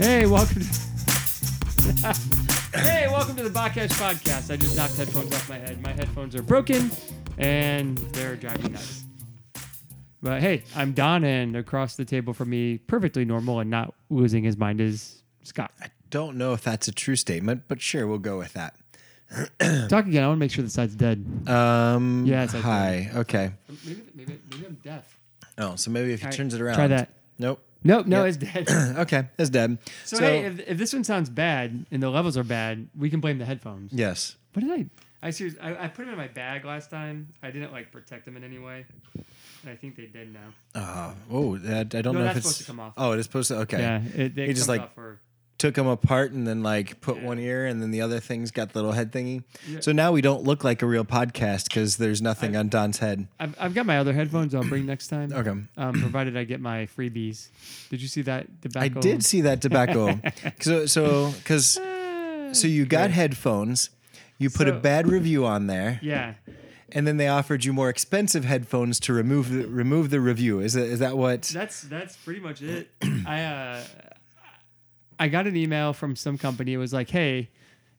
Hey, welcome. To hey, welcome to the Botcash podcast. I just knocked headphones off my head. My headphones are broken, and they're driving me nuts. But hey, I'm Don, and across the table from me, perfectly normal and not losing his mind, is Scott. Don't know if that's a true statement, but sure, we'll go with that. Talk again. I want to make sure the side's dead. Um, Yeah, it's hi. Okay. Maybe, maybe, maybe I'm deaf. Oh, so maybe if he right, turns it around. Try that. Nope. Nope, no, it's dead. okay, it's dead. So, hey, if, if this one sounds bad and the levels are bad, we can blame the headphones. yes. What did I? I seriously, I, I put them in my bag last time. I didn't like protect them in any way. And I think they did now. Uh, oh, that, I don't No, know that's if it's supposed to come off. Oh, it is supposed to. Okay. Yeah, it, He just, comes like, off for, Took them apart and then like put Yeah. one ear and then the other thing's got the little head thingy. Yeah. So now we don't look like a real podcast because there's nothing on Don's head. I've, I've got my other headphones. I'll bring next time. Okay. Um, provided I get my freebies. Did you see that tobacco? I did see that tobacco. so so because so you got headphones, you put a bad review on there. Yeah. and then they offered you more expensive headphones to remove the, remove the review. Is that is that what? That's that's pretty much it. I uh, I got an email from some company. It was like, hey,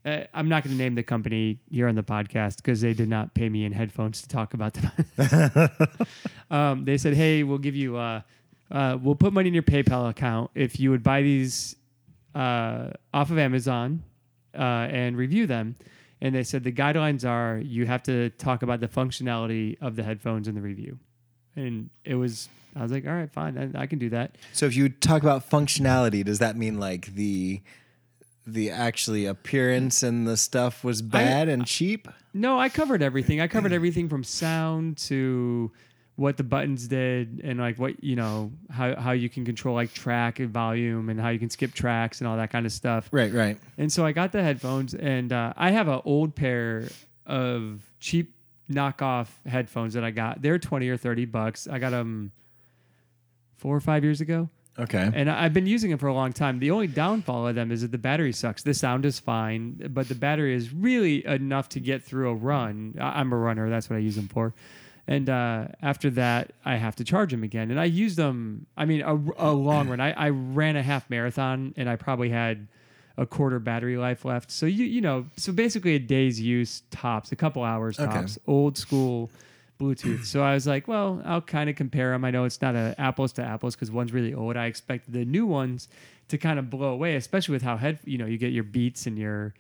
uh, I'm not going to name the company here on the podcast because they did not pay me in headphones to talk about them. um, they said, hey, we'll give you, uh, uh, we'll put money in your PayPal account if you would buy these uh, off of Amazon uh, and review them. And they said the guidelines are you have to talk about the functionality of the headphones in the review. And it was, I was like, all right, fine, I, I can do that. So if you talk about functionality, does that mean like the the actually appearance and the stuff was bad and cheap? No, I covered everything. I covered everything from sound to what the buttons did and like what you know how how you can control like track and volume and how you can skip tracks and all that kind of stuff. Right, right. And so I got the headphones and uh, I have an old pair of cheap knockoff headphones that I got. They're 20 or 30 bucks. I got them 4 or 5 years ago. Okay. And I've been using them for a long time. The only downfall of them is that the battery sucks. The sound is fine, but the battery is really enough to get through a run. I'm a runner. That's what I use them for. And uh, after that, I have to charge them again. And I used them, I mean, a, a long run. I, I ran a half marathon and I probably had a quarter battery life left. So, you, you know, so basically a day's use tops, a couple hours Okay. tops, old school Bluetooth. So I was like, well, I'll kind of compare them. I know it's not a apples to apples because one's really old. I expect the new ones to kind of blow away, especially with how head you know you get your Beats and your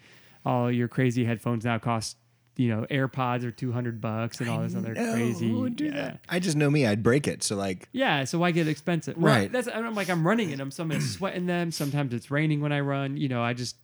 all your crazy headphones now cost you know AirPods are two hundred bucks and all this other No, crazy. who would do yeah. that? I just know me. I'd break it. So like, Yeah, so why get expensive? Well, Right. That's I'm like I'm running in them. Some I'm sweating them. Sometimes it's raining when I run. You know, I just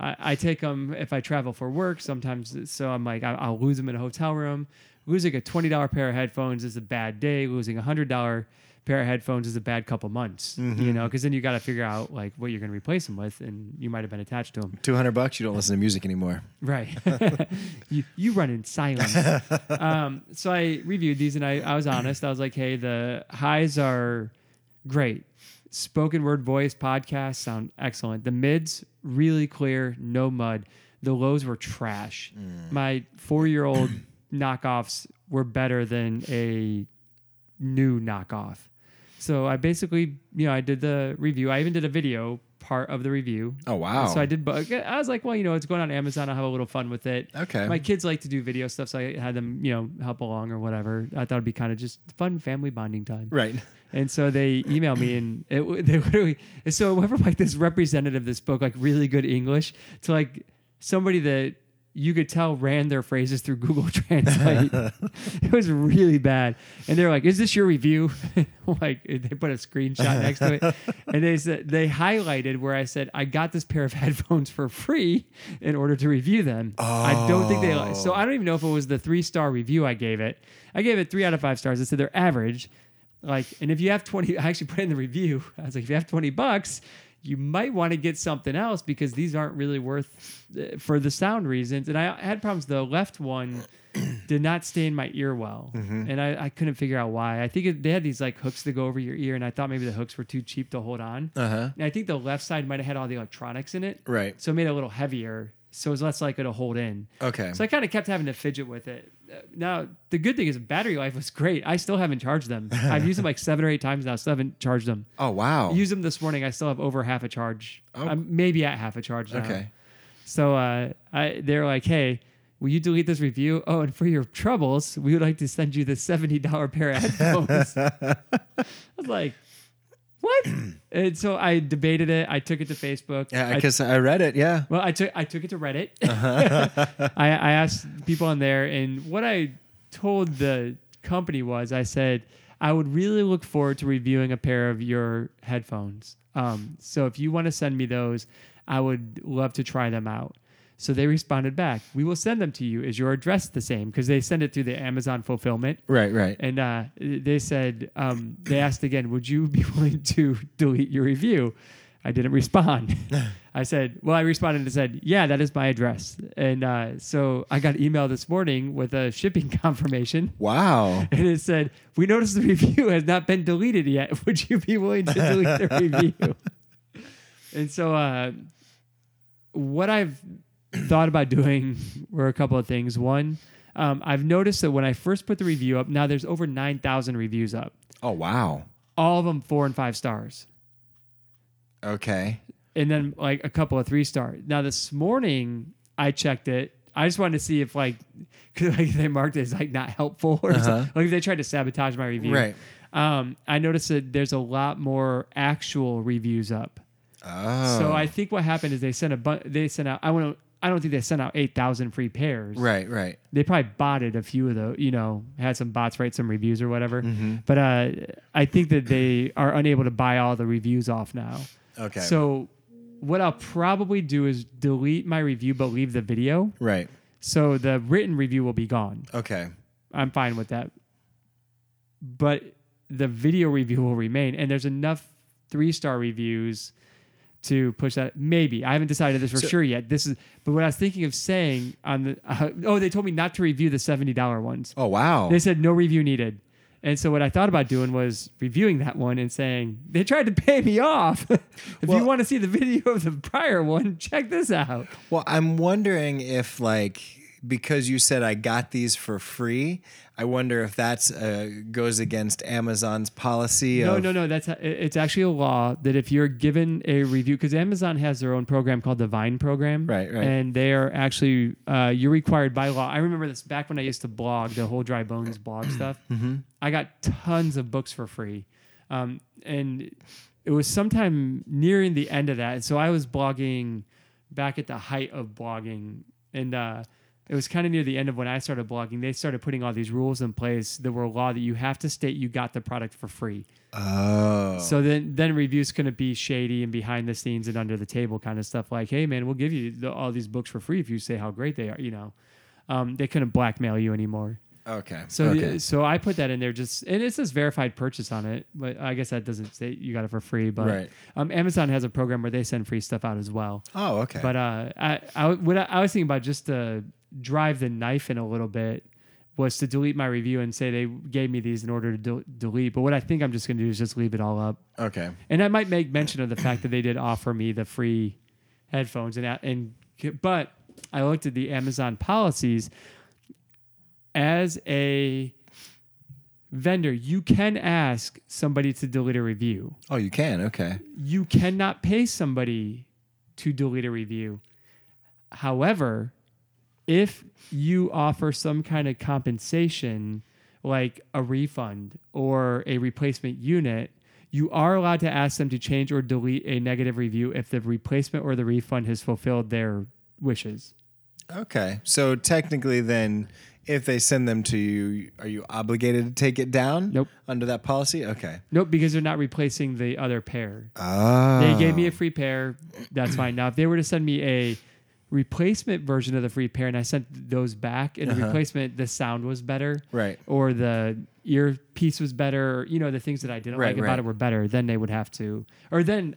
I, I take them if I travel for work. Sometimes so I'm like I, I'll lose them in a hotel room. Losing a twenty dollar pair of headphones is a bad day. Losing a hundred dollar pair of headphones is a bad couple months. You know, because then you got to figure out like what you're going to replace them with, and you might have been attached to them. two hundred bucks, you don't listen to music anymore. Right. you you run in silence. um, so I reviewed these and I, I was honest. I was like, hey, the highs are great. Spoken word voice podcasts sound excellent. The mids, really clear, no mud. The lows were trash. My four year old knockoffs were better than a new knockoff. So I basically, you know, I did the review. I even did a video part of the review. Oh wow. So I did. bu- I was like, well, you know, it's going on Amazon. I'll have a little fun with it. Okay. My kids like to do video stuff, so I had them, you know, help along or whatever. I thought it'd be kind of just fun family bonding time. right. And so they emailed me, and it they literally. and So from like this representative this spoke like really good English to like somebody that you could tell ran their phrases through Google Translate. it was really bad. And they're like, "Is this your review?" like they put a screenshot next to it, and they said they highlighted where I said I got this pair of headphones for free in order to review them. I don't think they. So I don't even know if it was the three star review I gave it. I gave it three out of five stars. I said they're average. Like, and if you have 20, I actually put in the review, I was like, if you have 20 bucks, you might want to get something else because these aren't really worth uh, for the sound reasons. And I had problems. The left one did not stay in my ear well. And I, I couldn't figure out why. I think it, they had these like hooks to go over your ear, and I thought maybe the hooks were too cheap to hold on. Uh huh. And I think the left side might have had all the electronics in it. Right. So it made it a little heavier. So it's less likely to hold in. Okay. So I kind of kept having to fidget with it. Now the good thing is battery life was great. I still haven't charged them. I've used them like seven or eight times now. Still haven't charged them. oh wow. Used them this morning. I still have over half a charge. Oh. I'm maybe at half a charge now. okay. So uh, I, they're like, hey, will you delete this review? Oh, and for your troubles, we would like to send you the $70 pair of headphones. I was like, what? and so I debated it. I took it to Facebook. Yeah, I- I I read it. Yeah. well, I took I took it to Reddit. Uh-huh. I, I asked people on there, and what I told the company was, I said I would really look forward to reviewing a pair of your headphones. Um, so if you want to send me those, I would love to try them out. So they responded back, "We will send them to you. Is your address the same?" Because they send it through the Amazon fulfillment. Right. Right. And uh, they said, um, they asked again, would you be willing to delete your review? I didn't respond. I said, well, I responded and said, yeah, that is my address. And uh, so I got an email this morning with a shipping confirmation. Wow. And it said, we noticed the review has not been deleted yet. Would you be willing to delete the review? and so uh, what I've thought about doing were a couple of things. One, um, I've noticed that when I first put the review up, now there's over 9,000 reviews up, Oh wow. all of them four and five stars. Okay. And then like a couple of three stars. Now this morning I checked it. I just wanted to see if like, cause like they marked it as like not helpful or Uh-huh. something. Like if they tried to sabotage my review. Right. Um, I noticed that there's a lot more actual reviews up. Oh. So I think what happened is they sent a bu- they sent out I want to I don't think they sent out 8,000 free pairs. Right. Right. They probably botted a few of those, you know, had some bots write some reviews or whatever. Mm-hmm. But uh, I think that they are unable to buy all the reviews off now. Okay. So what I'll probably do is delete my review but leave the video. right. So the written review will be gone. Okay. I'm fine with that. But the video review will remain, and there's enough three star reviews to push that. Maybe I haven't decided this for So- sure yet. This is, but what I was thinking of saying on the uh, oh, they told me not to review the seventy dollar ones. Oh wow. They said no review needed. And so what I thought about doing was reviewing that one and saying they tried to pay me off. if Well- you want to see the video of the prior one, check this out. Well, I'm wondering if like because you said I got these for free, I wonder if that's uh, goes against Amazon's policy No, of no, no. That's it's actually a law that if you're given a review, because Amazon has their own program called the Vine program, Right, right. and they are actually uh, you're required by law. I remember this back when I used to blog the whole Dry Bones blog stuff. Mm-hmm. I got tons of books for free, um, and it was sometime nearing the end of that. And so I was blogging back at the height of blogging, and uh, it was kind of near the end of when I started blogging. They started putting all these rules in place that were a law that you have to state you got the product for free. Oh. So then, then reviews couldn't be shady and behind the scenes and under the table kind of stuff. Like, hey man, we'll give you the, all these books for free if you say how great they are. You know, um, they couldn't blackmail you anymore. okay. So, okay. the, so I put that in there just, and it says verified purchase on it, but I guess that doesn't say you got it for free. But Right. um, Amazon has a program where they send free stuff out as well. oh, okay. But uh, I, I, what I, I was thinking about just to drive the knife in a little bit was to delete my review and say they gave me these in order to del- delete. But what I think I'm just going to do is just leave it all up. okay. And I might make mention of the fact that they did offer me the free headphones and and but I looked at the Amazon policies as a vendor, you can ask somebody to delete a review. Oh, you can. Okay. You cannot pay somebody to delete a review. However, if you offer some kind of compensation like a refund or a replacement unit, you are allowed to ask them to change or delete a negative review if the replacement or the refund has fulfilled their wishes. Okay. So technically, then, if they send them to you, are you obligated to take it down? Nope. Under that policy? Okay. Nope, because they're not replacing the other pair. Oh. They gave me a free pair. That's fine. Now, if they were to send me a replacement version of the free pair and I sent those back and the Uh-huh. replacement, the sound was better Right. or the earpiece was better, or, you know, the things that I didn't Right, like about right. it were better, then they would have to. Or then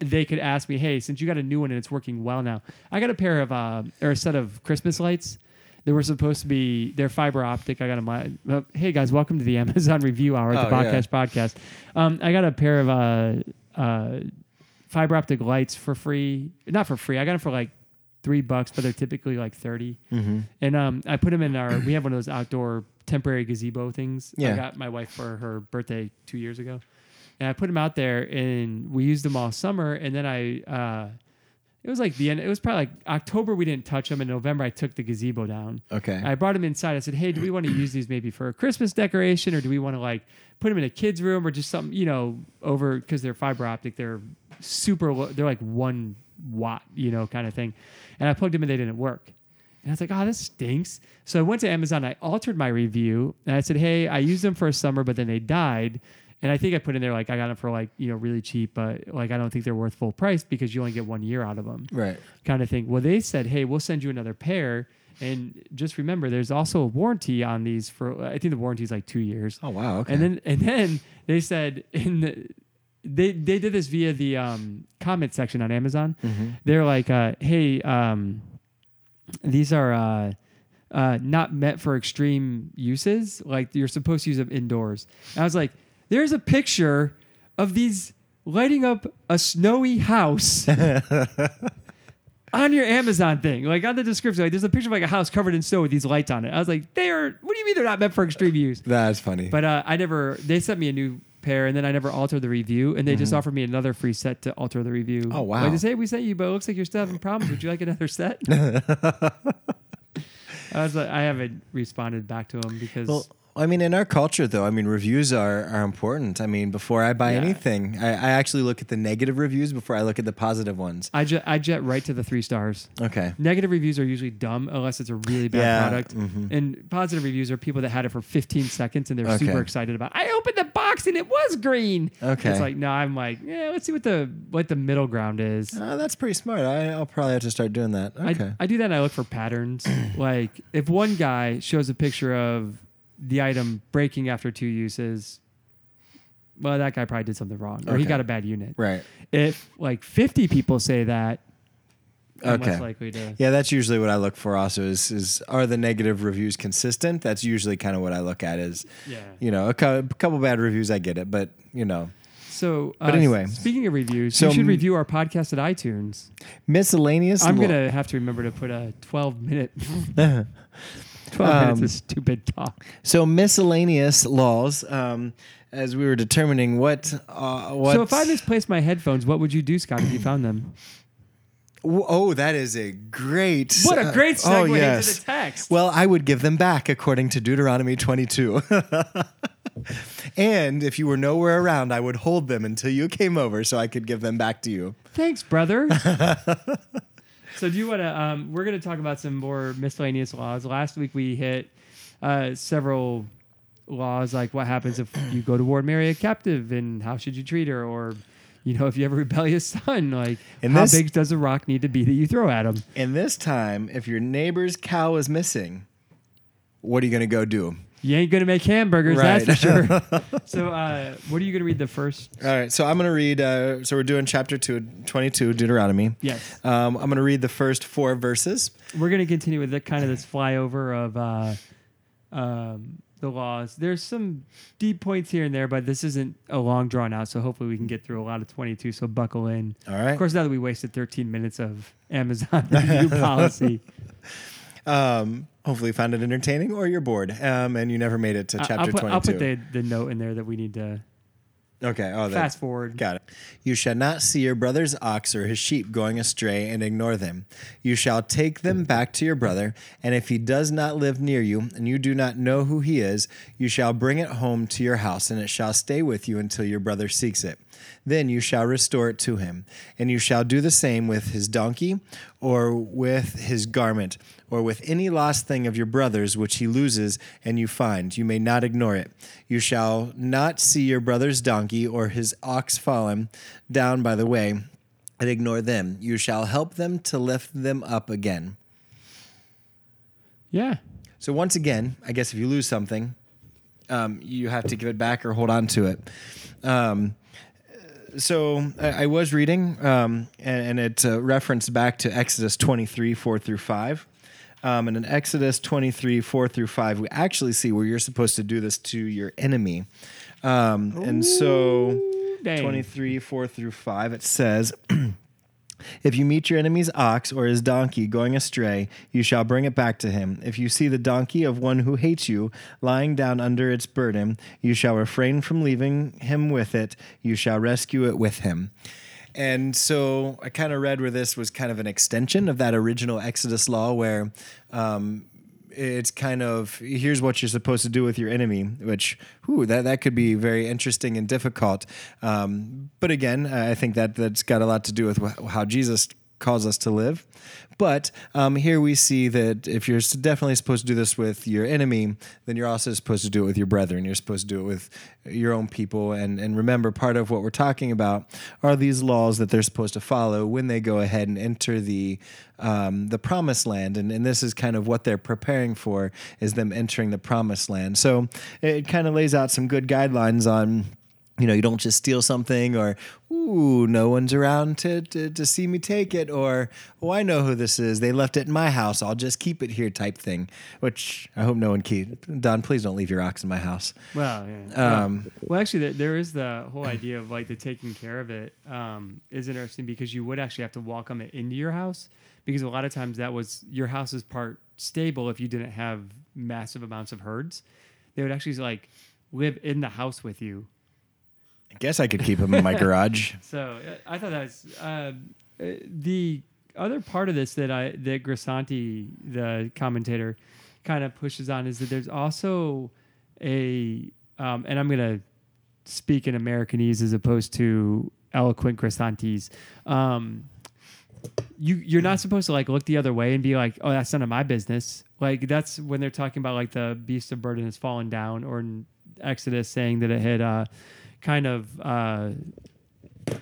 they could ask me, hey, since you got a new one and it's working well now, I got a pair of, uh, or a set of Christmas lights. They were supposed to be, they're fiber optic. I got them. Uh, hey guys, welcome to the Amazon review hour at the Oh, yeah. podcast podcast. Um, I got a pair of uh, uh, fiber optic lights for free. Not for free. I got them for like three bucks, but they're typically like 30 Mm-hmm. And um, I put them in our. We have one of those outdoor temporary gazebo things. Yeah. I got my wife for her birthday two years ago, and I put them out there, and we used them all summer. And then I, uh, it was like the end. It was probably like October. We didn't touch them. In November, I took the gazebo down. Okay. I brought them inside. I said, "Hey, do we want to use these maybe for a Christmas decoration, or do we want to like put them in a kid's room, or just something, you know, over because they're fiber optic. They're super. Low, they're like one watt, you know, kind of thing." And I plugged them and they didn't work. And I was like, "Oh, this stinks." So I went to Amazon. I altered my review and I said, "Hey, I used them for a summer, but then they died." And I think I put in there like I got them for like you know really cheap, but like I don't think they're worth full price because you only get one year out of them right. kind of thing. Well, they said, hey, we'll send you another pair. And just remember, there's also a warranty on these for. I think the warranty is like two years. Oh wow. Okay. And then and then they said in the they they did this via the um, comment section on Amazon. Mhm. They're like, uh, hey, um, these are. Uh, uh, not meant for extreme uses. Like you're supposed to use them indoors. And I was like, there's a picture of these lighting up a snowy house on your Amazon thing, like on the description, like there's a picture of like a house covered in snow with these lights on it. I was like, they are. What do you mean they're not meant for extreme use? That's funny. But uh, I never. They sent me a new pair, and then I never altered the review, and they just offered me another free set to alter the review. Mm-hmm. Oh, wow. Like they say, "Hey, we sent you, but it looks like you're still having problems. Would you like another set? I was like, I haven't responded back to them because Well, I mean, in our culture, though, I mean, reviews are, are important. I mean, before I buy Yeah. anything, I, I actually look at the negative reviews before I look at the positive ones. I jet I jet right to the three stars. Okay. Negative reviews are usually dumb unless it's a really bad Yeah, product. mhm. And positive reviews are people that had it for 15 seconds and they're Okay. super excited about. I opened the box and it was green. Okay. It's like no, I'm like yeah. Let's see what the what the middle ground is. Oh, that's pretty smart. I, I'll probably have to start doing that. Okay. I, I do that and I look for patterns. like if one guy shows a picture of the item breaking after two uses, well, that guy probably did something wrong or he got a bad unit. right. If like 50 people say that, I'm Okay. less likely to. Yeah, that's usually what I look for. Also, is is are the negative reviews consistent? That's usually kind of what I look at. Is Yeah. you know a cou- couple bad reviews, I get it, but you know So, uh, But anyway. speaking of reviews, So you should review our podcast at iTunes. miscellaneous. I'm lo- gonna have to remember to put a 12 minute, 12 minutes Um, of stupid talk. So miscellaneous laws. Um, as we were determining what uh, what. So, if I misplaced my headphones, what would you do, Scott, if you found them? Oh, that is a great. What a great uh, segue oh, yes. into the text. Well, I would give them back according to Deuteronomy 22. and if you were nowhere around, I would hold them until you came over so I could give them back to you. Thanks, brother. so, do you want to? Um, we're going to talk about some more miscellaneous laws. Last week we hit uh, several laws, like what happens if you go to war and marry a captive, and how should you treat her, or you know, if you have a rebellious son, like And how this- big does a rock need to be that you throw at him? And this time, if your neighbor's cow is missing, what are you going to go do? You ain't gonna make hamburgers, that's for sure. so, uh, what are you gonna read the first? All right, so I'm going to read. Uh, so we're doing chapter two, 22, Deuteronomy. Yes, Um, I'm going to read the first four verses. we're gonna continue with the kind of this flyover of uh, um, the laws. There's some deep points here and there, but this isn't a long drawn out. So hopefully we can get through a lot of 22. So buckle in. All right. Of course, now that we wasted 13 minutes of Amazon review policy, Um, hopefully, you found it entertaining or you're bored um, and you never made it to chapter I'll put, 22. I'll put the, the note in there that we need to okay. Oh, that, fast forward. Got it. You shall not see your brother's ox or his sheep going astray and ignore them. You shall take them back to your brother, and if he does not live near you, and you do not know who he is, you shall bring it home to your house, and it shall stay with you until your brother seeks it. Then you shall restore it to him. And you shall do the same with his donkey, or with his garment, or with any lost thing of your brother's which he loses and you find. You may not ignore it. You shall not see your brother's donkey or his ox fallen down by the way and ignore them. You shall help them to lift them up again. Yeah. So once again, I guess if you lose something, um, you have to give it back or hold on to it. Um, so I, I was reading, um, and, and it uh, referenced back to Exodus 23, 4 through 5. Um, and in Exodus 23, 4 through 5, we actually see where you're supposed to do this to your enemy. Um, and so Dang. 23, 4 through 5, it says, If you meet your enemy's ox or his donkey going astray, you shall bring it back to him. If you see the donkey of one who hates you lying down under its burden, you shall refrain from leaving him with it. You shall rescue it with him. And so I kind of read where this was kind of an extension of that original Exodus law where um, it's kind of here's what you're supposed to do with your enemy, which whew, that that could be very interesting and difficult. Um, but again, I think that that's got a lot to do with wh- how Jesus calls us to live. But um, here we see that if you're definitely supposed to do this with your enemy, then you're also supposed to do it with your brethren. You're supposed to do it with your own people. And, and remember, part of what we're talking about are these laws that they're supposed to follow when they go ahead and enter the um, the promised land. And, and this is kind of what they're preparing for is them entering the promised land. So it kind of lays out some good guidelines on you know, you don't just steal something or, ooh, no one's around to, to, to, see me take it or, oh, I know who this is. They left it in my house. I'll just keep it here type thing, which I hope no one keep. Don, please don't leave your ox in my house. Well, yeah. Um, well, actually, there, there is the whole idea of like the taking care of it um, is interesting because you would actually have to welcome it into your house because a lot of times that was your house is part stable if you didn't have massive amounts of herds. They would actually like live in the house with you I guess I could keep them in my garage. So I thought that was uh, the other part of this that I that Grisanti, the commentator, kind of pushes on is that there's also a um, and I'm gonna speak in Americanese as opposed to eloquent Grisantis. Um, you you're not supposed to like look the other way and be like, oh, that's none of my business. Like that's when they're talking about like the beast of burden has fallen down, or in Exodus saying that it had. Uh, kind of uh,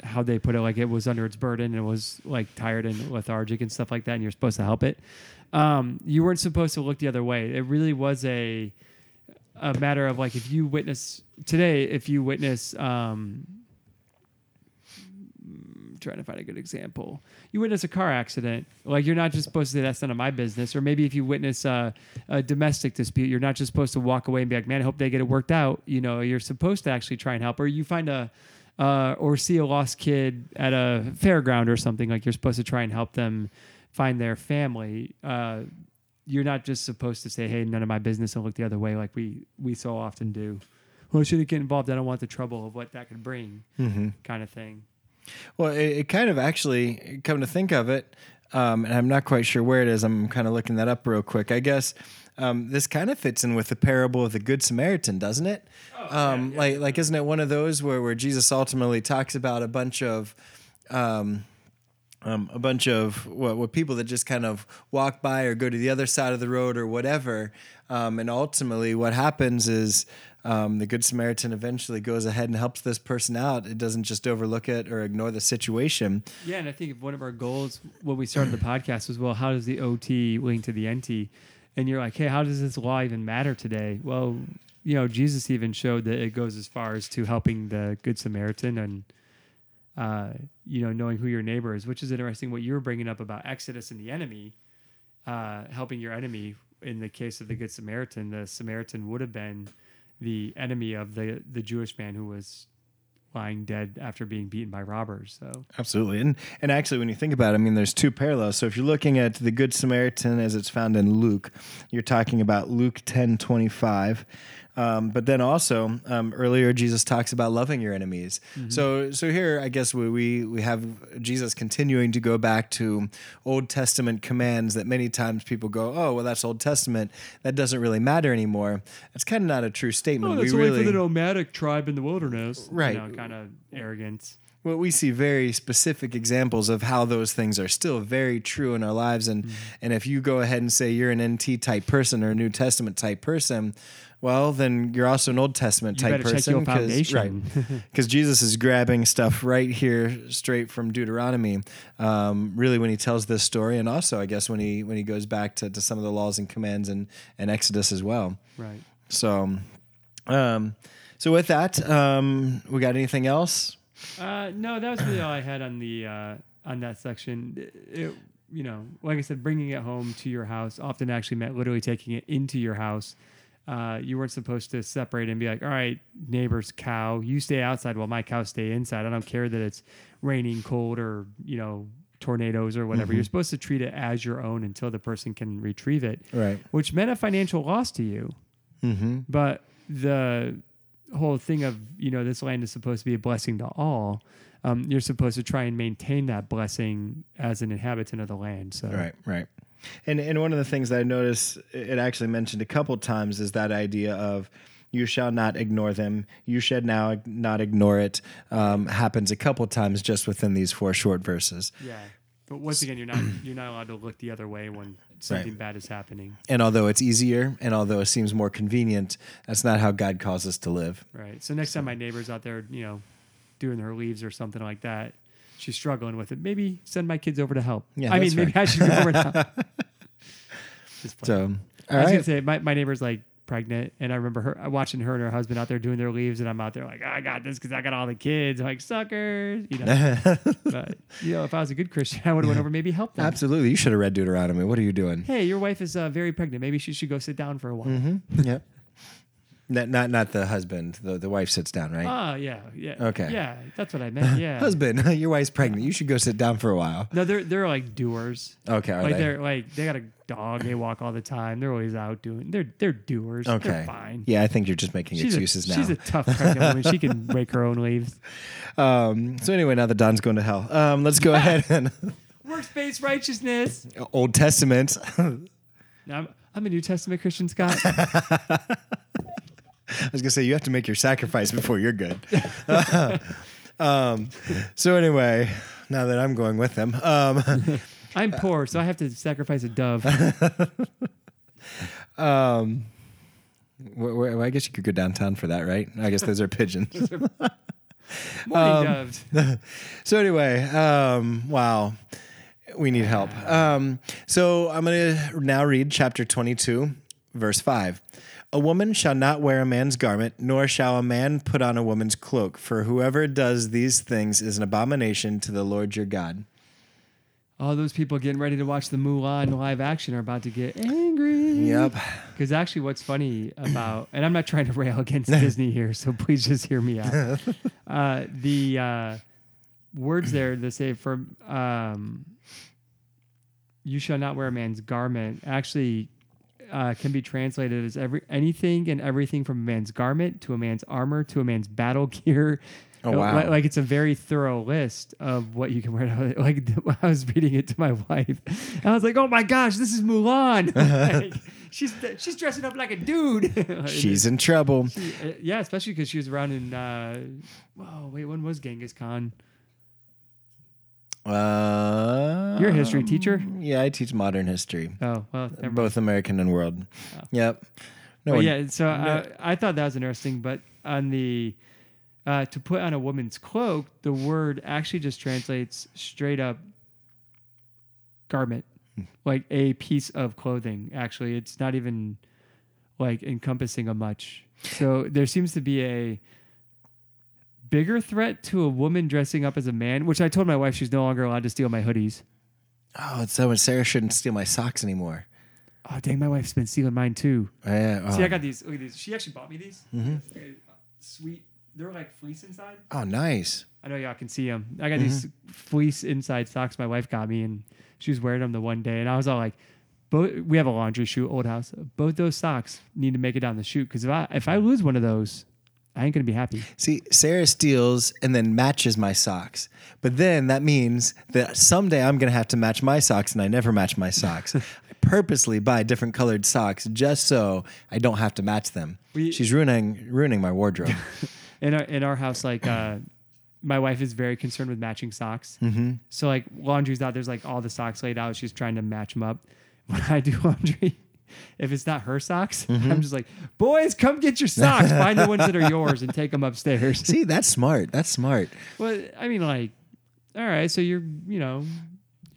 how they put it, like it was under its burden and was like tired and lethargic and stuff like that, and you're supposed to help it. Um, you weren't supposed to look the other way. It really was a a matter of like if you witness today, if you witness um, trying to find a good example. You witness a car accident, like you're not just supposed to say that's none of my business. Or maybe if you witness a, a, domestic dispute, you're not just supposed to walk away and be like, "Man, I hope they get it worked out." You know, you're supposed to actually try and help. Or you find a uh, or see a lost kid at a fairground or something, like you're supposed to try and help them find their family. Uh, you're not just supposed to say, "Hey, none of my business," and look the other way, like we we so often do. Well, I shouldn't get involved. I don't want the trouble of what that could bring, mm-hmm. kind of thing. Well, it, it, kind of actually, come to think of it, um, and I'm not quite sure where it is. I'm kind of looking that up real quick. I guess um, this kind of fits in with the parable of the Good Samaritan, doesn't it? Oh, um, yeah, yeah. Like, like, isn't it one of those where, where Jesus ultimately talks about a bunch of um, um, a bunch of what, what, people that just kind of walk by or go to the other side of the road or whatever. Um, and ultimately, what happens is um, the Good Samaritan eventually goes ahead and helps this person out. It doesn't just overlook it or ignore the situation. Yeah, and I think one of our goals when we started the podcast was, well, how does the OT link to the NT? And you're like, hey, how does this law even matter today? Well, you know, Jesus even showed that it goes as far as to helping the Good Samaritan and uh, you know, knowing who your neighbor is, which is interesting. What you were bringing up about Exodus and the enemy, uh, helping your enemy. In the case of the Good Samaritan, the Samaritan would have been the enemy of the the Jewish man who was lying dead after being beaten by robbers. So absolutely, and and actually, when you think about it, I mean, there's two parallels. So if you're looking at the Good Samaritan as it's found in Luke, you're talking about Luke ten twenty five. Um, but then also um, earlier Jesus talks about loving your enemies. Mm-hmm. So so here I guess we, we we have Jesus continuing to go back to Old Testament commands that many times people go, oh well that's Old Testament that doesn't really matter anymore. That's kind of not a true statement. Oh, that's we only really, for the nomadic tribe in the wilderness, right? You know, kind of arrogance well, we see very specific examples of how those things are still very true in our lives. And mm-hmm. and if you go ahead and say you're an NT type person or a New Testament type person, well, then you're also an Old Testament you type person, because right? Because Jesus is grabbing stuff right here, straight from Deuteronomy. Um, really, when he tells this story, and also, I guess, when he when he goes back to, to some of the laws and commands and and Exodus as well. Right. So, um, so with that, um, we got anything else? Uh, no, that was really all I had on the uh, on that section. It, it, you know, like I said, bringing it home to your house often actually meant literally taking it into your house uh, you weren't supposed to separate and be like, all right, neighbor's cow, you stay outside while my cows stay inside. I don't care that it's raining, cold, or you know, tornadoes or whatever. You're supposed to treat it as your own until the person can retrieve it, Right. which meant a financial loss to you. Mm-hmm. But the whole thing of you know this land is supposed to be a blessing to all. Um, you're supposed to try and maintain that blessing as an inhabitant of the land. So Right, right. And and one of the things that I noticed it actually mentioned a couple times is that idea of you shall not ignore them. You should now not ignore it. Um, happens a couple times just within these four short verses. yeah. But once again, you're not you're not allowed to look the other way when something bad is happening. And although it's easier, and although it seems more convenient, that's not how God calls us to live. Right. So next time my neighbor's out there, you know, doing her leaves or something like that, she's struggling with it. Maybe send my kids over to help. Yeah, I mean, maybe. I should go over to help. So, I was gonna say my, my neighbor's like pregnant, and I remember her watching her and her husband out there doing their leaves, and I'm out there like, I got this because I got all the kids. I'm like suckers, you know. but you know, if I was a good Christian, I would have went over maybe help them. Absolutely. You should have read Deuteronomy. What are you doing? Hey, your wife is uh, very pregnant. Maybe she should go sit down for a while. Mm-hmm. Yep. Not, not not the husband. The the wife sits down, right? Oh yeah, yeah. Okay. Yeah, that's what I meant. Yeah. Husband, your wife's pregnant. You should go sit down for a while. No, they're they're like doers. Okay. Like they? are like they got a dog. They walk all the time. They're always out doing. They're they're doers. Okay. They're fine. Yeah, I think you're just making She's a, excuses now. she's a tough pregnant woman. She can rake her own leaves. Um, so anyway, now that Don's going to hell, um, let's go ahead and Works-based righteousness. Old Testament. Now, I'm, I'm a New Testament Christian, Scott. I was gonna say you have to make your sacrifice before you're good. um, so anyway, now that I'm going with them, um, I'm poor, so I have to sacrifice a dove. um, wh- wh- well, I guess you could go downtown for that, right? I guess those are pigeons. Morning Um, so anyway, um, wow, we need help. Um, so I'm going to now read chapter 22, verse 5. A woman shall not wear a man's garment, nor shall a man put on a woman's cloak, for whoever does these things is an abomination to the Lord your God. All those people getting ready to watch the Mulan live action are about to get angry. Yep. Because actually, what's funny about, and I'm not trying to rail against Disney here, so please just hear me out. Uh, the uh, words there that say, "For um, you shall not wear a man's garment," actually uh, can be translated as every anything and everything from a man's garment to a man's armor to a man's battle gear. Oh, wow. Like, like it's a very thorough list of what you can wear. Like I was reading it to my wife, and I was like, "Oh my gosh, this is Mulan! like, she's she's dressing up like a dude." She's in trouble. uh, yeah, especially because she was around in. Uh, oh wait, when was Genghis Khan? Uh, You're a history teacher. Yeah, I teach modern history, Oh well, never both American and world. Oh. Yep. No But one- yeah, so uh, I thought that was interesting. But on the uh, to put on a woman's cloak, the word actually just translates straight up garment, Hmm. like a piece of clothing. Actually, it's not even like encompassing a much. So there seems to be a bigger threat to a woman dressing up as a man, which I told my wife she's no longer allowed to steal my hoodies. Oh, so Sarah shouldn't steal my socks anymore. Oh dang, my wife's been stealing mine too. Yeah. See, oh. I got these. Look at these. She actually bought me these. Mhm. Uh, Sweet. They're like fleece inside. oh, nice. I know y'all can see them. I got these fleece inside socks my wife got me, and she was wearing them the one day, and I was all like, "Both we have a laundry chute, old house. Both those socks need to make it down the chute because if I if I lose one of those, I ain't gonna be happy." See, Sarah steals and then matches my socks. But then that means that someday I'm going to have to match my socks, and I never match my socks. I purposely buy different colored socks just so I don't have to match them. We- She's ruining ruining my wardrobe. In our in our house, like uh, my wife is very concerned with matching socks. mm-hmm. So like laundry's out, there's like all the socks laid out. She's trying to match them up. When I do laundry, if it's not her socks, Mm-hmm. I'm just like, boys, come get your socks. Find the ones that are yours and take them upstairs. See, that's smart. That's smart. Well, I mean, like, all right, so you're, you know,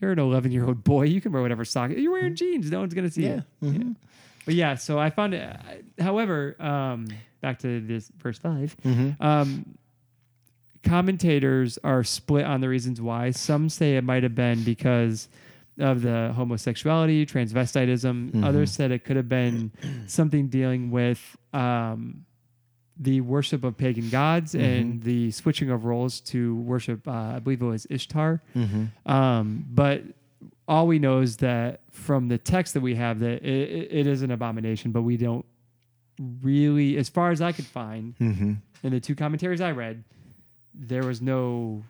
you're an 11 year old boy. You can wear whatever sock. You're wearing jeans. No one's gonna see Yeah. it. Mhm. But yeah, so I found it. However, um, back to this verse 5 Mm-hmm. um, commentators are split on the reasons why. Some say it might have been because of the homosexuality, transvestitism. Mhm. Others said it could have been something dealing with um, the worship of pagan gods Mm-hmm. and the switching of roles to worship, uh, I believe it was Ishtar. Mm-hmm. Um, but all we know is that from the text that we have, that it, it- it is an abomination, but we don't really, as far as I could find Mm-hmm. in the two commentaries I read, there was no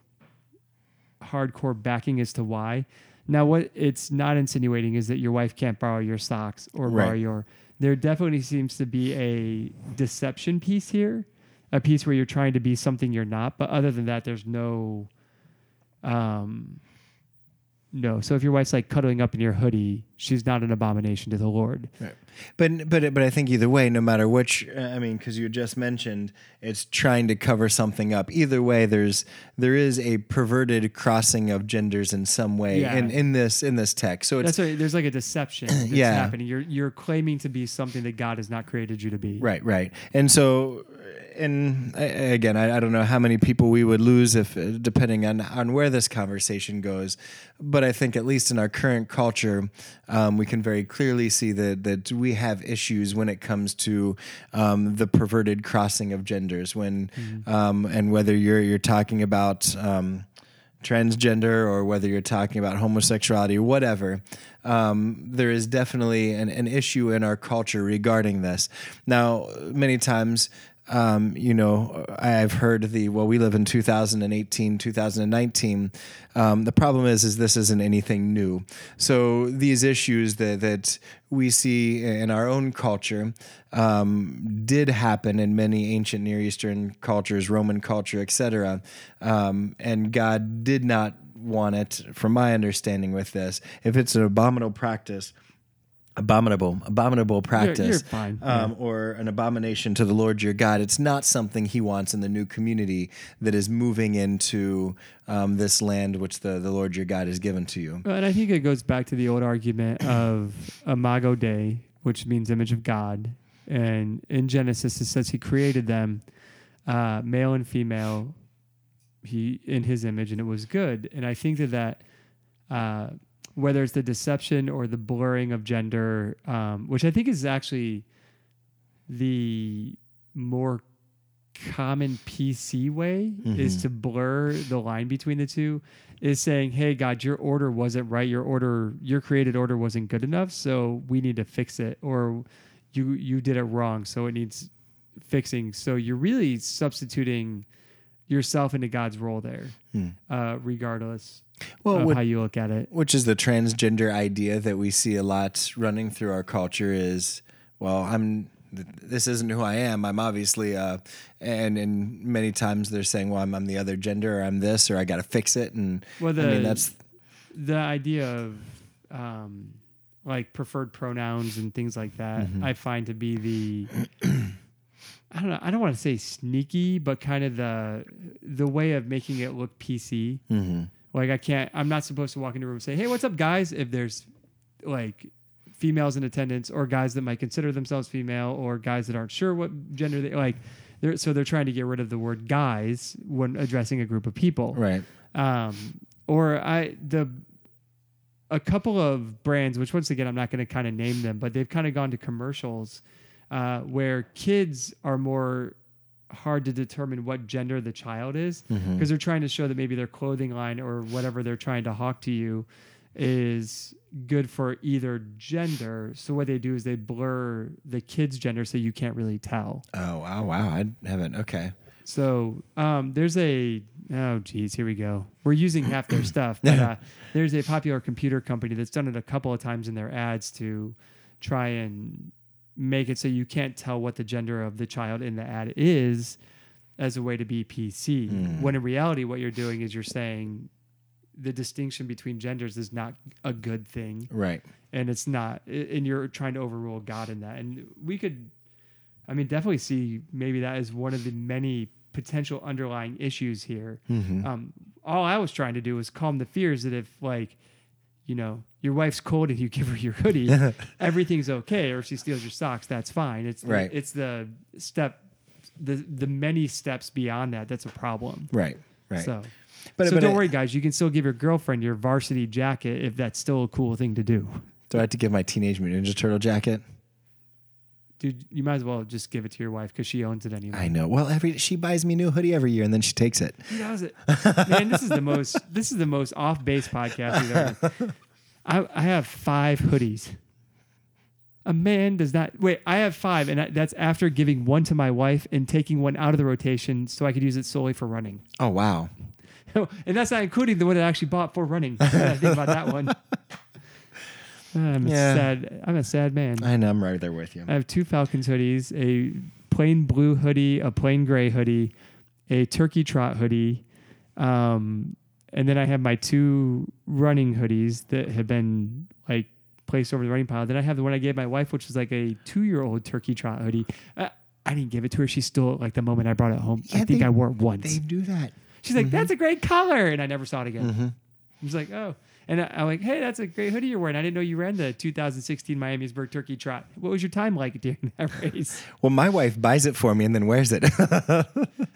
hardcore backing as to why. Now, what it's not insinuating is that your wife can't borrow your socks or borrow your. There definitely seems to be a deception piece here, a piece where you're trying to be something you're not. But other than that, there's no. Um, no. So if your wife's like cuddling up in your hoodie, she's not an abomination to the Lord. Right. But but but I think either way, no matter which, uh, I mean, because you just mentioned it's trying to cover something up. Either way, there's there is a perverted crossing of genders in some way Yeah. in in this in this text. So it's That's right. There's like a deception that's Yeah. happening. You're you're claiming to be something that God has not created you to be. Right, right. And so, and again, I, I don't know how many people we would lose if, uh, depending on on where this conversation goes. But I think at least in our current culture, um, we can very clearly see that that we have issues when it comes to um, the perverted crossing of genders. When um, and whether you're you're talking about. Um, transgender or whether you're talking about homosexuality whatever, um, there is definitely an, an issue in our culture regarding this. Now, many times, um, you know, I've heard the well, we live in 2018, 2019. Um, the problem is, is this isn't anything new. So these issues that that we see in our own culture um, did happen in many ancient Near Eastern cultures, Roman culture, etc. Um, and God did not want it, from my understanding with this. If it's an abominable practice, abominable, abominable practice, you're fine. Um, or an abomination to the Lord your God, it's not something He wants in the new community that is moving into um, this land which the, the Lord your God has given to you. And I think it goes back to the old argument of Imago Dei, which means image of God. And in Genesis, it says He created them, uh, male and female, He in His image, and it was good. And I think that that uh, whether it's the deception or the blurring of gender, um, which I think is actually the more common PC way is to blur the line between the two is saying, "Hey God, your order wasn't right. Your order, your created order wasn't good enough, so we need to fix it or you you did it wrong, so it needs fixing." So you're really substituting yourself into God's role there. Uh, regardless Well, of what- how you look at it. which is the transgender idea that we see a lot running through our culture is well i'm this isn't who i am i'm obviously uh and and many times they're saying well i'm, I'm the other gender or i'm this or i gotta fix it and Well, i mean that's the idea of um, like preferred pronouns and things like that. Mm-hmm. I find to be the I don't know. I don't want to say sneaky, but kind of the the way of making it look PC. mhm. Like I can't. I'm not supposed to walk into a room and say, "Hey, what's up, guys?" If there's like females in attendance or guys that might consider themselves female or guys that aren't sure what gender they like. They're, so they're trying to get rid of the word guys when addressing a group of people right um, or I the a couple of brands, which once again I'm not going to kind of name them, but they've kind of gone to commercials uh, where kids are more hard to determine what gender the child is because they're trying to show that maybe their clothing line or whatever they're trying to hawk to you is good for either gender. So what they do is they blur the kid's gender so you can't really tell. oh wow wow i haven't okay So um, there's a oh geez, here we go. We're using half their stuff, but uh, there's a popular computer company that's done it a couple of times in their ads to try and make it so you can't tell what the gender of the child in the ad is as a way to be PC. When in reality, what you're doing is you're saying the distinction between genders is not a good thing. Right. And it's not and you're trying to overrule god in that. And we could i mean definitely see maybe that is one of the many potential underlying issues here. Um, all i was trying to do was calm the fears that if like you know your wife's cold and you give her your hoodie everything's okay or if she steals your socks that's fine it's the, Right. it's the step the the many steps beyond that that's a problem right right so But- so but don't worry guys you can still give your girlfriend your varsity jacket if that's still a cool thing to do do i have to give my teenage mutant ninja turtle jacket dude, you might as well just give it to your wife because she owns it anyway. I know. Well, every she buys me a new hoodie every year, and then she takes it. He does it. Man, this is the most this is the most off base podcast we've ever. I I have five hoodies. A man does not wait. I have five, and I, that's after giving one to my wife and taking one out of the rotation so I could use it solely for running. Oh wow. and that's not including the one that I actually bought for running. I think about that one. I'm Yeah. a sad. I'm a sad man. I know. I'm right there with you. I have two Falcons hoodies, a plain blue hoodie, a plain gray hoodie, a turkey trot hoodie, um, and then I have my two running hoodies that have been like placed over the running pile. Then I have the one I gave my wife, which is like a two-year-old turkey trot hoodie. Uh, I didn't give it to her. She stole it like the moment I brought it home. I think they- I wore it once. They do that. She's like, "That's a great color," and I never saw it again. Mm-hmm. I was like, "Oh," and I, I'm like, "Hey, that's a great hoodie you're wearing. I didn't know you ran the 2016 Miamisburg Turkey Trot. What was your time like during that race?" Well, my wife buys it for me and then wears it.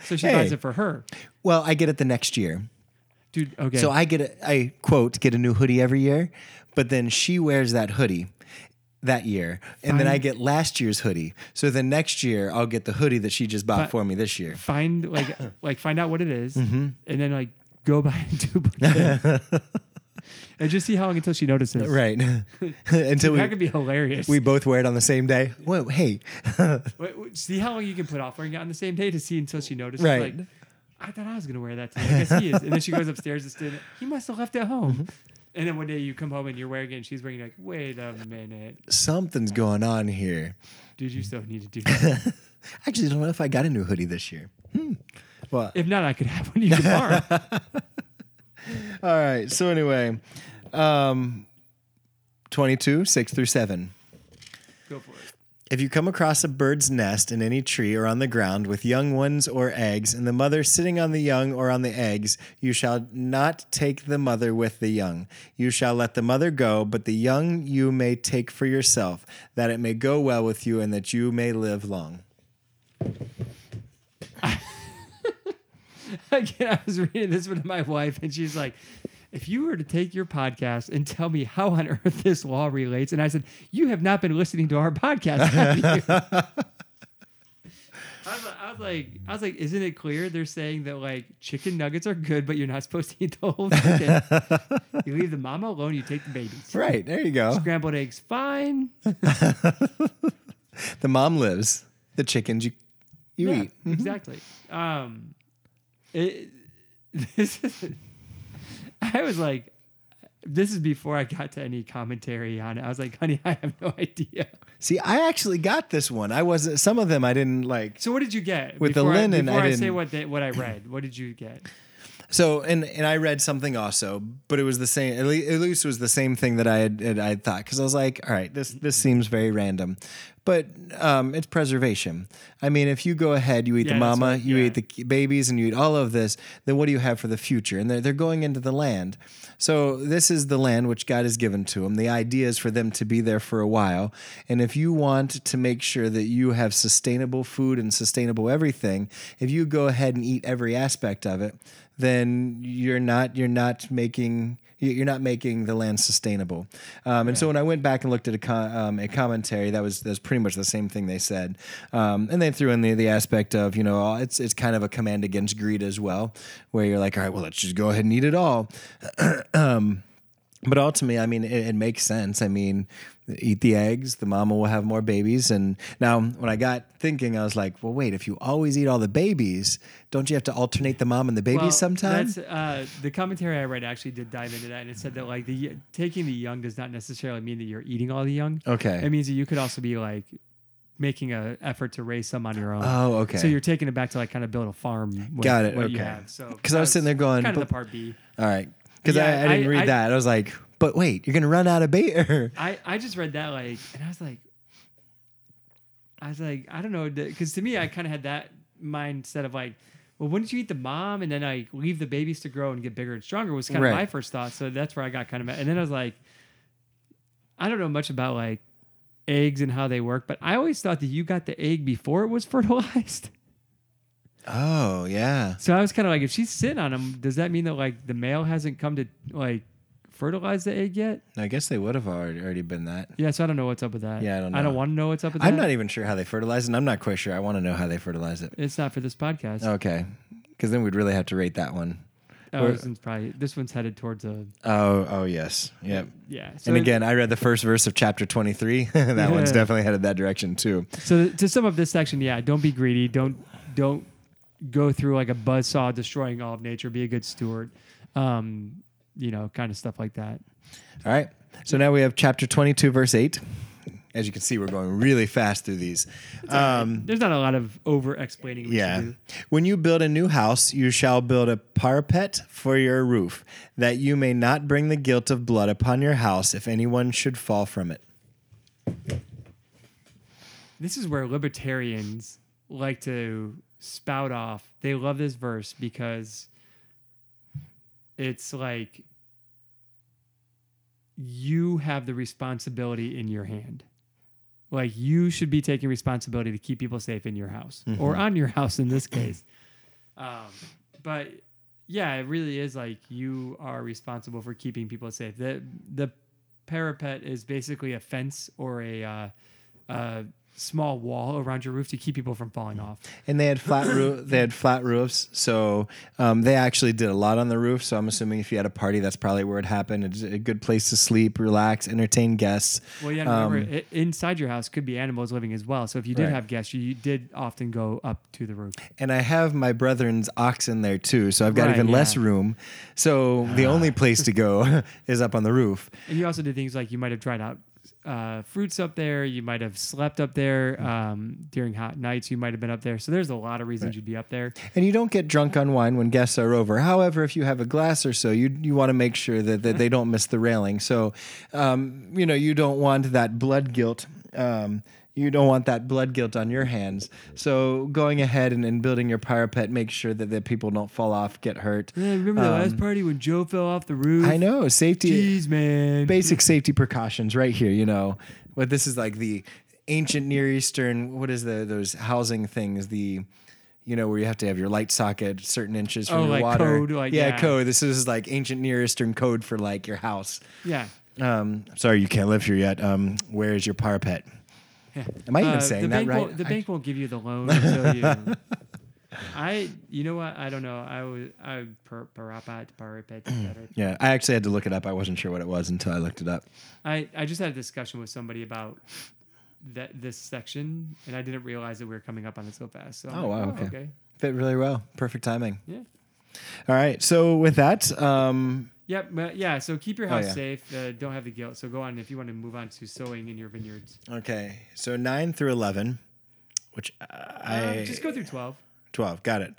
So she Hey. buys it for her, well, I get it the next year. Dude. Okay, So I get a, I quote get a new hoodie every year, but then she wears that hoodie that year, and then I get last year's hoodie. So the next year I'll get the hoodie that she just bought But- for me this year. find like like find out what it is, Mm-hmm. and then like go buy a duplicate, and just see how long until she notices. Right. Until That we could be hilarious. we both wear it on the same day. Whoa, hey. Wait, wait, see how long you can put off wearing it on the same day to see until she notices. Right. Like, I thought I was gonna wear that today. I guess he is. And then she goes upstairs and stood. He must have left it home. Mm-hmm. And then one day you come home and you're wearing it, and she's wearing it. Like, wait a minute, Something's going on here. dude, you still need to do that. I actually don't know if I got a new hoodie this year. Hmm. Well, if not, I could have one you could borrow. all right. So anyway, um, 22, 6 through 7. If you come across a bird's nest in any tree or on the ground with young ones or eggs, and the mother sitting on the young or on the eggs, you shall not take the mother with the young. You shall let the mother go, but the young you may take for yourself, that it may go well with you and that you may live long. Again, I was reading this with my wife, and she's like, if you were to take your podcast and tell me how on earth this law relates, and I said, you have not been listening to our podcast, have you? I was, I was like, I was like, isn't it clear they're saying that like chicken nuggets are good, but you're not supposed to eat the whole chicken. you leave the mama alone, you take the babies. Right, there you go. Scrambled eggs, fine. The mom lives. The chickens you you Yeah, eat. exactly. Um, it, this is, I was like, this is before I got to any commentary on it. I was like, honey, I have no idea. See, I actually got this one. I wasn't. some of them I didn't like. So what did you get With the Before I- linen, Before I I, say what they, what I read, what did you get? So and and I read something also, but it was the same. At least, it was the same thing that I had, had I had thought because I was like, all right, this this seems very random, but um, it's preservation. I mean, if you go ahead, you eat Yeah, the mama, what- you yeah. eat the babies, and you eat all of this, then what do you have for the future? And they're they're going into the land. So this is the land which God has given to them. The idea is for them to be there for a while, and if you want to make sure that you have sustainable food and sustainable everything, if you go ahead and eat every aspect of it then you're not you're not making you're not making the land sustainable. Um, and so when I went back and looked at a, com- um, a commentary, that was that's pretty much the same thing they said. Um, and they threw in the, the aspect of you know it's it's kind of a command against greed as well, where you're like, all right, well let's just go ahead and eat it all. um, but ultimately, I mean, it, it makes sense. I mean, eat the eggs, the mama will have more babies. And now, when I got thinking, I was like, well, wait, if you always eat all the babies, don't you have to alternate the mom and the babies Well, sometimes? That's, uh, the commentary I read actually did dive into that, and it said that like the taking the young does not necessarily mean that you're eating all the young. Okay. It means that you could also be like making an effort to raise some on your own. Oh, okay. So you're taking it back to like kind of build a farm. With Got it, okay. have. So 'Cause I was sitting there going, kind of the part B. all right. Because Yeah, I, I didn't read I- that. I was like, but wait, you're going to run out of bait? I I just read that like, and I was like, I was like, I don't know, because to me, I kind of had that mindset of like, well, wouldn't you eat the mom and then like leave the babies to grow and get bigger and stronger? Was kind Right. of my first thought. So that's where I got kind of, mad. and then I was like, I don't know much about like eggs and how they work, but I always thought that you got the egg before it was fertilized. oh, yeah. So I was kind of like, if she's sitting on them, does that mean that like the male hasn't come to like fertilized the egg yet. I guess they would have already, already been that. Yeah, so I don't know what's up with that. Yeah, I don't know. I don't want to know what's up with that. I'm that. not even sure how they fertilize it, and I'm not quite sure. I want to know how they fertilize it. It's not for this podcast. Okay. Because then we'd really have to rate that one. oh, or- this one's probably this one's headed towards a Oh, oh yes. Yep. yeah. So And again, I read the first verse of chapter 23. that one's Yeah. definitely headed that direction too. So to sum up this section, yeah, don't be greedy. Don't don't go through like a buzzsaw destroying all of nature. Be a good steward. Um, you know, kind of stuff like that. All right. So now we have chapter 22, verse 8. As you can see, we're going really fast through these. Um, There's not a lot of over explaining. yeah. When you build a new house, you shall build a parapet for your roof, that you may not bring the guilt of blood upon your house if anyone should fall from it. This is where libertarians like to spout off. They love this verse because it's like you have the responsibility in your hand. Like you should be taking responsibility to keep people safe in your house or on your house in this case. Um, but yeah, it really is like you are responsible for keeping people safe. The the parapet is basically a fence or a uh, uh, small wall around your roof to keep people from falling off. And they had flat roof. They had flat roofs, so um, they actually did a lot on the roof. So I'm assuming if you had a party, that's probably where it happened. It's a good place to sleep, relax, entertain guests. Well, yeah, and remember, Um, i inside your house could be animals living as well. So if you did Right. have guests, you, you did often go up to the roof. And I have my brethren's ox in there too, so I've got Right, even less room. So the only place to go is up on the roof. And you also did things like you might have tried out uh, fruits up there. You might have slept up there um, during hot nights. You might have been up there. So there's a lot of reasons you'd be up there. And you don't get drunk on wine when guests are over. However, if you have a glass or so, you you want to make sure that, that they don't miss the railing. So, um, you know, you don't want that blood guilt. Um, you don't want that blood guilt on your hands. So going ahead and, and building your parapet, make sure that, that people don't fall off, get hurt. Yeah, remember the last party when Joe fell off the roof? Um, I know safety, Jeez, man. basic safety precautions right here. You know, but this is like the ancient Near Eastern. What is the those housing things? The you know where you have to have your light socket certain inches from Oh, your like water. code, like, yeah, yeah. code. This is like ancient Near Eastern code for like your house. Yeah. Um, sorry, you can't live here yet. Um, where is your parapet? Am I even Uh, saying the that bank right? The I- bank won't give you the loan until you. I, you know what? I don't know. I would, I per, parapat, better. yeah, I actually had to look it up. I wasn't sure what it was until I looked it up. I, I just had a discussion with somebody about that this section, and I didn't realize that we were coming up on it so fast. So Oh, like, wow, okay. okay. Fit really well. Perfect timing. Yeah. All right. So with that, um, Yep. Yeah. So keep your Oh, house yeah. safe. Uh, don't have the guilt. So go on if you want to move on to sowing in your vineyards. okay. So nine through eleven, which I Uh, just go through twelve. 12. Got it.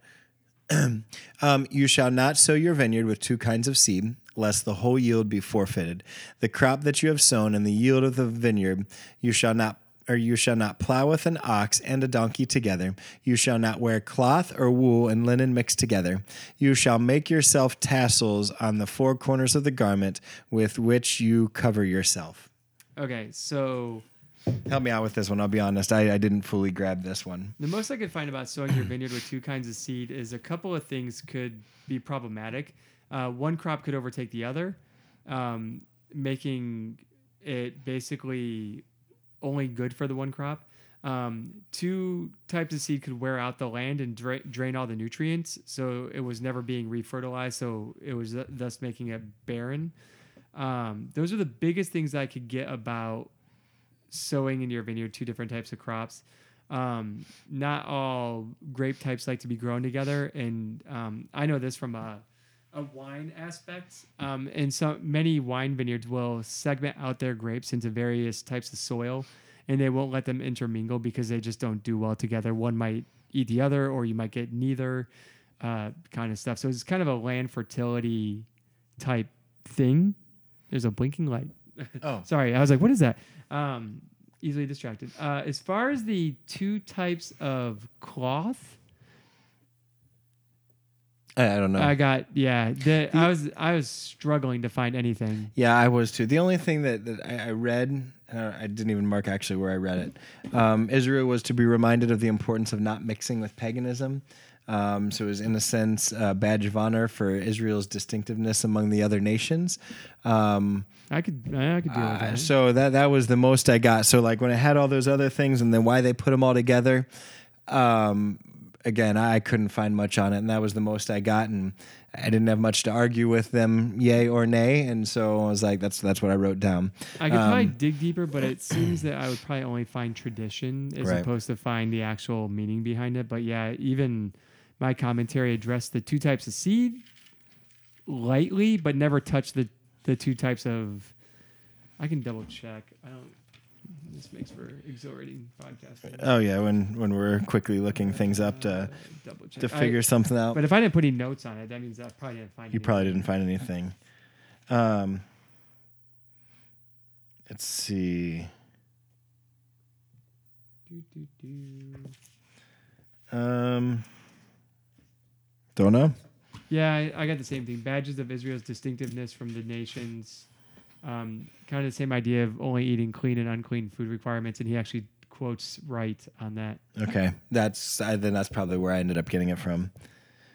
um, you shall not sow your vineyard with two kinds of seed, lest the whole yield be forfeited. The crop that you have sown and the yield of the vineyard you shall not or you shall not plow with an ox and a donkey together. You shall not wear cloth or wool and linen mixed together. You shall make yourself tassels on the four corners of the garment with which you cover yourself. Okay. So Help me out with this one. I'll be honest. I, I didn't fully grab this one. The most I could find about sowing your vineyard with two kinds of seed is a couple of things could be problematic. Uh, one crop could overtake the other, um, making it basically only good for the one crop. Um, two types of seed could wear out the land and dra- drain all the nutrients, so it was never being refertilized, so it was th- thus making it barren. Um, those are the biggest things I could get about sowing in your vineyard two different types of crops. Um, not all grape types like to be grown together, and um, I know this from a, a wine aspect. Um, and so many wine vineyards will segment out their grapes into various types of soil, and they won't let them intermingle because they just don't do well together. One might eat the other, or you might get neither uh, kind of stuff. So it's kind of a land fertility type thing. There's a blinking light. Oh. Sorry, I was like, what is that? Um, easily distracted. Uh, as far as the two types of cloth, I, don't know. I got yeah. The, I was I was struggling to find anything. Yeah, I was too. The only thing that, that I, I read, uh, I didn't even mark actually where I read it. Um, Israel was to be reminded of the importance of not mixing with paganism. Um, so it was, in a sense, a badge of honor for Israel's distinctiveness among the other nations. Um, I could I could with uh, that. so that that was the most I got. So like when I had all those other things, and then why they put them all together. Um, again, I couldn't find much on it, and that was the most I got, and I didn't have much to argue with them, yay or nay, and so I was like, that's that's what I wrote down. I could probably Um, dig deeper, but it seems that I would probably only find tradition as Right. opposed to find the actual meaning behind it. But yeah, even my commentary addressed the two types of seed lightly, but never touched the the two types of. I can double check. I don't. This makes for exhilarating podcasting. Oh yeah, when when we're quickly looking things up to Uh, to I- figure something out. but if I didn't put any notes on it, that means I probably didn't find. You anything. probably didn't find anything. Um, let's see. Do, do, do. Um, don't know. Yeah, I, I got the same thing. Badges of Israel's distinctiveness from the nations. Um, kind of the same idea of only eating clean and unclean food requirements, and he actually quotes right on that. Okay, that's I, then that's probably where I ended up getting it from.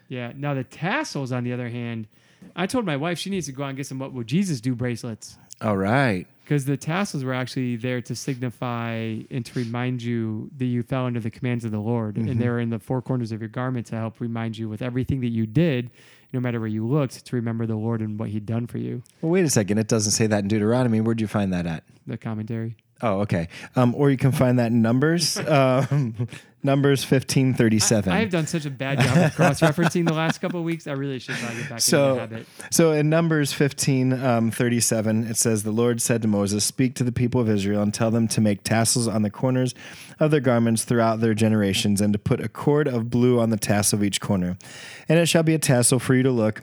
Yeah. Now the tassels, on the other hand, I told my wife she needs to go out and get some "What Would Jesus Do" bracelets All right. because the tassels were actually there to signify and to remind you that you fell under the commands of the Lord, Mhm. and they're in the four corners of your garment to help remind you with everything that you did, no matter where you looked, to remember the Lord and what He'd done for you. Well, wait a second. It doesn't say that in Deuteronomy. Where'd you find that at? The commentary. Oh, okay. Um, or you can find that in Numbers. um, Numbers fifteen thirty seven. I, have done such a bad job of cross referencing the last couple of weeks. I really should probably get back So- into the habit. So in Numbers 15, um, 37, it says, The Lord said to Moses, Speak to the people of Israel and tell them to make tassels on the corners of their garments throughout their generations, and to put a cord of blue on the tassel of each corner. And it shall be a tassel for you to look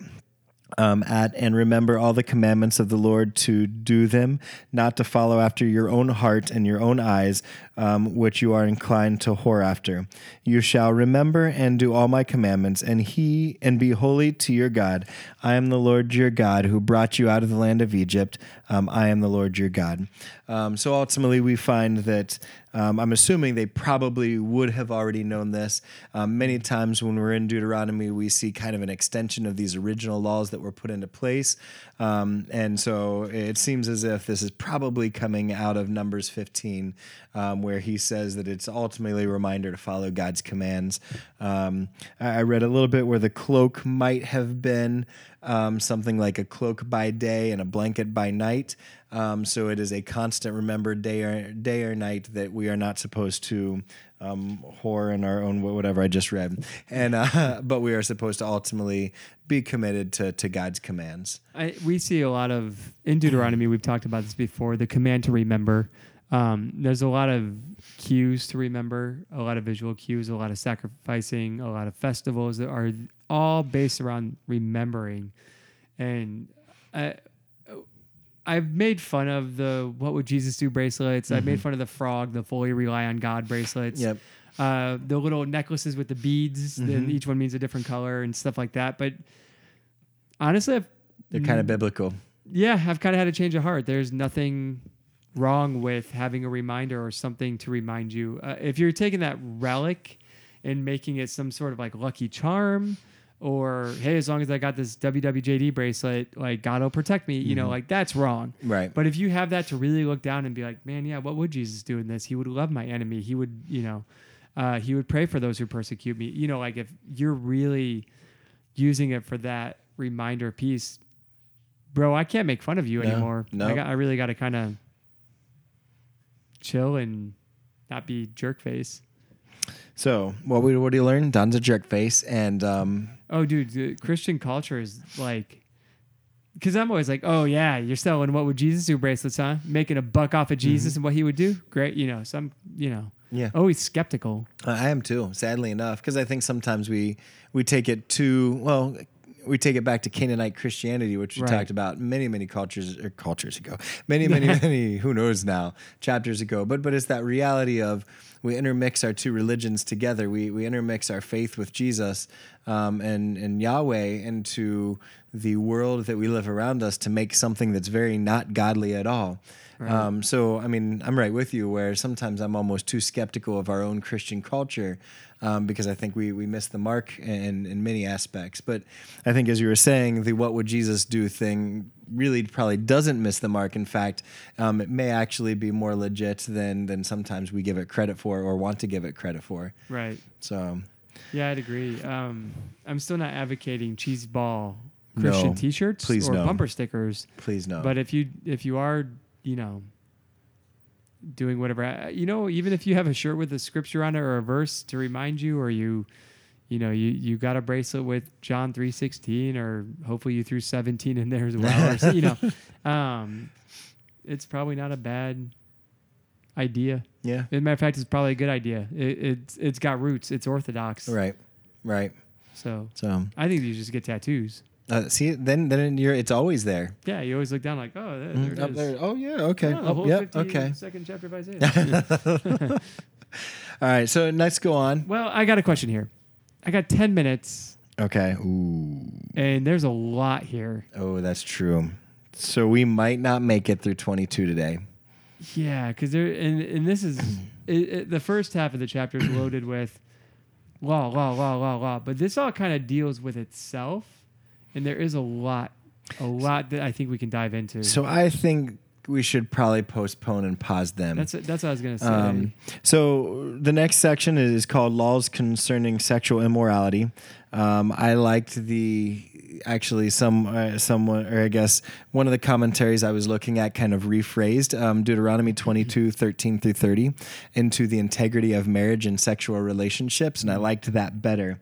um, at and remember all the commandments of the Lord to do them, not to follow after your own heart and your own eyes, um, which you are inclined to whore after. You shall remember and do all my commandments, and he and be holy to your God. I am the Lord your God who brought you out of the land of Egypt. Um, I am the Lord your God. Um, so ultimately, we find that um, I'm assuming they probably would have already known this. Um, many times when we're in Deuteronomy, we see kind of an extension of these original laws that were put into place. Um, and so it seems as if this is probably coming out of Numbers 15, um, where he says that it's ultimately a reminder to follow God's commands. Um, I read a little bit where the cloak might have been um, something like a cloak by day and a blanket by night. Um, so it is a constant remember day or day or night that we are not supposed to um, whore in our own whatever I just read, and uh, but we are supposed to ultimately be committed to to God's commands. I, we see a lot of in Deuteronomy. We've talked about this before. The command to remember. Um, there's a lot of cues to remember, a lot of visual cues, a lot of sacrificing, a lot of festivals that are all based around remembering. And I, I've made fun of the "What would Jesus do" bracelets. I've made fun of the frog, the fully rely on God bracelets. Yep. Uh, the little necklaces with the beads, and each one means a different color and stuff like that. But honestly, I've They're kind of biblical. yeah, I've kind of had a change of heart. There's nothing wrong with having a reminder or something to remind you. Uh, if you're taking that relic and making it some sort of like lucky charm, or hey, as long as I got this WWJD bracelet, like God will protect me, you know, like that's wrong. Right. But if you have that to really look down and be like, man, yeah, what would Jesus do in this? He would love my enemy. He would, you know, uh, he would pray for those who persecute me. You know, like if you're really using it for that reminder piece, bro, I can't make fun of you No, anymore. no. I, got, I really got to kind of chill and not be jerk face. So what we what do you learn? Don's a jerk face, and um, Oh, dude, the Christian culture is like, because I'm always like, oh yeah, you're selling what would Jesus do bracelets, huh? Making a buck off of Jesus and what he would do. Great, you know. Some, you know, yeah, always skeptical. I am too. Sadly enough, because I think sometimes we we take it too well. We take it back to Canaanite Christianity, which we Right. talked about many, many cultures or cultures ago, many, many, many. Who knows now? Chapters ago, but but it's that reality of we intermix our two religions together. We we intermix our faith with Jesus um, and and Yahweh into the world that we live around us to make something that's very not godly at all. Um, so, I mean, I'm right with you where sometimes I'm almost too skeptical of our own Christian culture um, because I think we, we miss the mark in, in many aspects. But I think, as you were saying, the what would Jesus do thing really probably doesn't miss the mark. In fact, um, it may actually be more legit than, than sometimes we give it credit for or want to give it credit for. Right. So, Yeah, I'd agree. Um, I'm still not advocating cheese ball Christian No, T-shirts please or no. bumper stickers. please no. But if you if you are, you know, doing whatever, you know, even if you have a shirt with a scripture on it or a verse to remind you, or you, you know, you you got a bracelet with John three sixteen, or hopefully you threw seventeen in there as well, or you know, um, it's probably not a bad idea. yeah. As a matter of fact, it's probably a good idea. It, it's it's got roots. It's orthodox. Right. Right. So So, I think you just get tattoos. Uh, see, then then you're it's always there. Yeah, you always look down like, oh, there, there it Mm, Up is. there. Oh yeah. Okay. Yeah, the Oh, whole yep. 50 Okay. Second chapter of Isaiah. All right. So let's go on. well, I got a question here. I got 10 minutes, Okay. Ooh. and there's a lot here. Oh, that's true. So we might not make it through 22 today. Yeah, because there, and, and this is it, it, the first half of the chapter is loaded with law, law, law, law, law. But this all kind of deals with itself, and there is a lot, a lot that I think we can dive into. So I think we should probably postpone and pause them. that's that's what I was gonna say. Um, so the next section is called laws concerning sexual immorality. Um, I liked the actually some uh, someone or I guess one of the commentaries I was looking at kind of rephrased um, Deuteronomy 22 13 through 30 into the integrity of marriage and sexual relationships and I liked that better.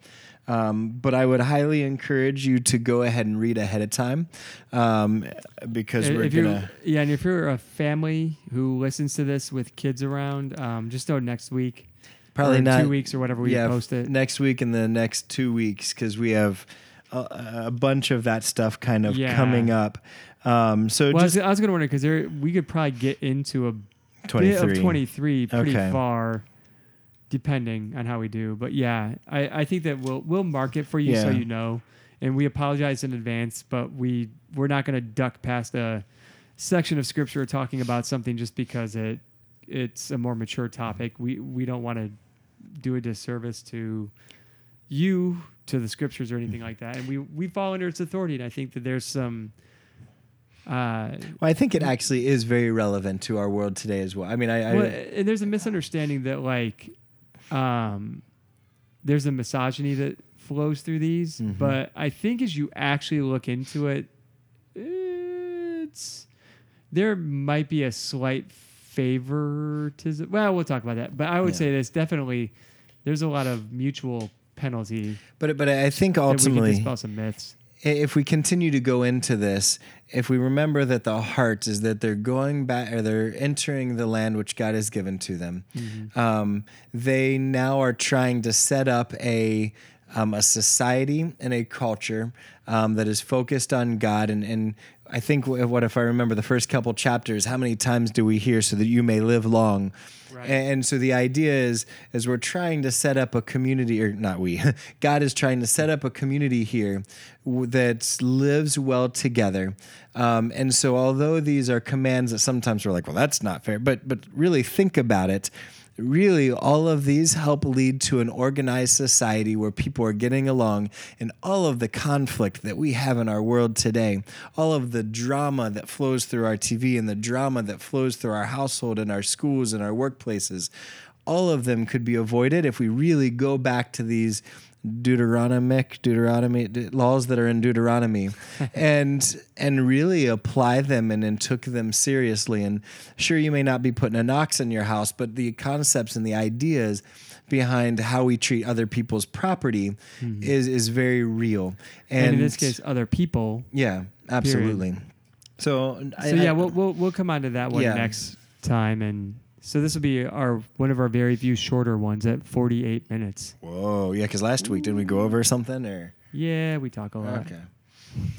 Um, but I would highly encourage you to go ahead and read ahead of time um, because we're gonna. yeah, and if you're a family who listens to this with kids around, um, just know next week, Probably not two weeks or whatever we yeah, post it. next week and the next two weeks because we have a, a bunch of that stuff kind of Yeah. coming up. Um, so Well, I just was, I was gonna wonder because we could probably get into a bit 23. of 23 pretty Okay. far, depending on how we do. But yeah, I, I think that we'll we'll mark it for you so Yeah. you know, and we apologize in advance, but we we're not gonna duck past a section of scripture talking about something just because it it's a more mature topic. We we don't want to do a disservice to you to the scriptures or anything like that, and we we fall under its authority. And I think that there's some. Uh, well, I think it actually is very relevant to our world today as well. I mean, I, I well, and there's a misunderstanding that like, um, there's a misogyny that flows through these, Mhm. but I think as you actually look into it, it's there might be a slight favoritism. Well, we'll talk about that, but I would Yeah. say this definitely there's a lot of mutual penalty but but I think that we can ultimately, dispel some myths. If we continue to go into this, if we remember that the heart is that they're going back or they're entering the land which God has given to them, um, they now are trying to set up a um, a society and a culture um, that is focused on God and and. I think what if I remember the first couple chapters? How many times do we hear so that you may live long? Right. And so the idea is, as we're trying to set up a community, or not we, God is trying to set up a community here that lives well together. Um, and so although these are commands that sometimes we're like, well, that's not fair, but but really think about it. Really, all of these help lead to an organized society where people are getting along, and all of the conflict that we have in our world today, all of the drama that flows through our TV and the drama that flows through our household and our schools and our workplaces, all of them could be avoided if we really go back to these Deuteronomic Deuteronomy de- laws that are in Deuteronomy and and really apply them and, and took them seriously and sure you may not be putting an ox in your house but the concepts and the ideas behind how we treat other people's property hmm. is is very real and, And, in this case, other people. yeah absolutely so I- So yeah, I- we'll, we'll we'll come on to that one Yeah. next time, and so this will be our one of our very few shorter ones at 48 minutes. whoa yeah because last week did we go over something or Yeah, we talk a lot. Okay.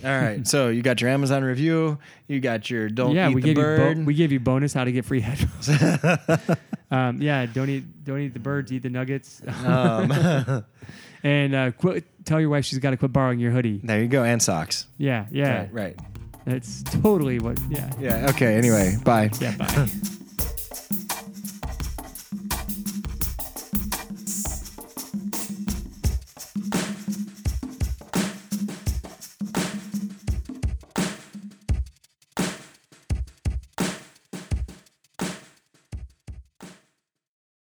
All right. So you got your Amazon review. You got your don't yeah, eat we the gave bird. you bo- we gave you bonus how to get free headphones. Um, yeah, don't eat don't eat the birds, eat the nuggets. Um, and uh, quit, tell your wife she's got to quit borrowing your hoodie. there you go, and socks. Yeah, yeah. Right, right. That's totally what. Yeah. Yeah. Okay. Anyway, bye. Yeah. Bye.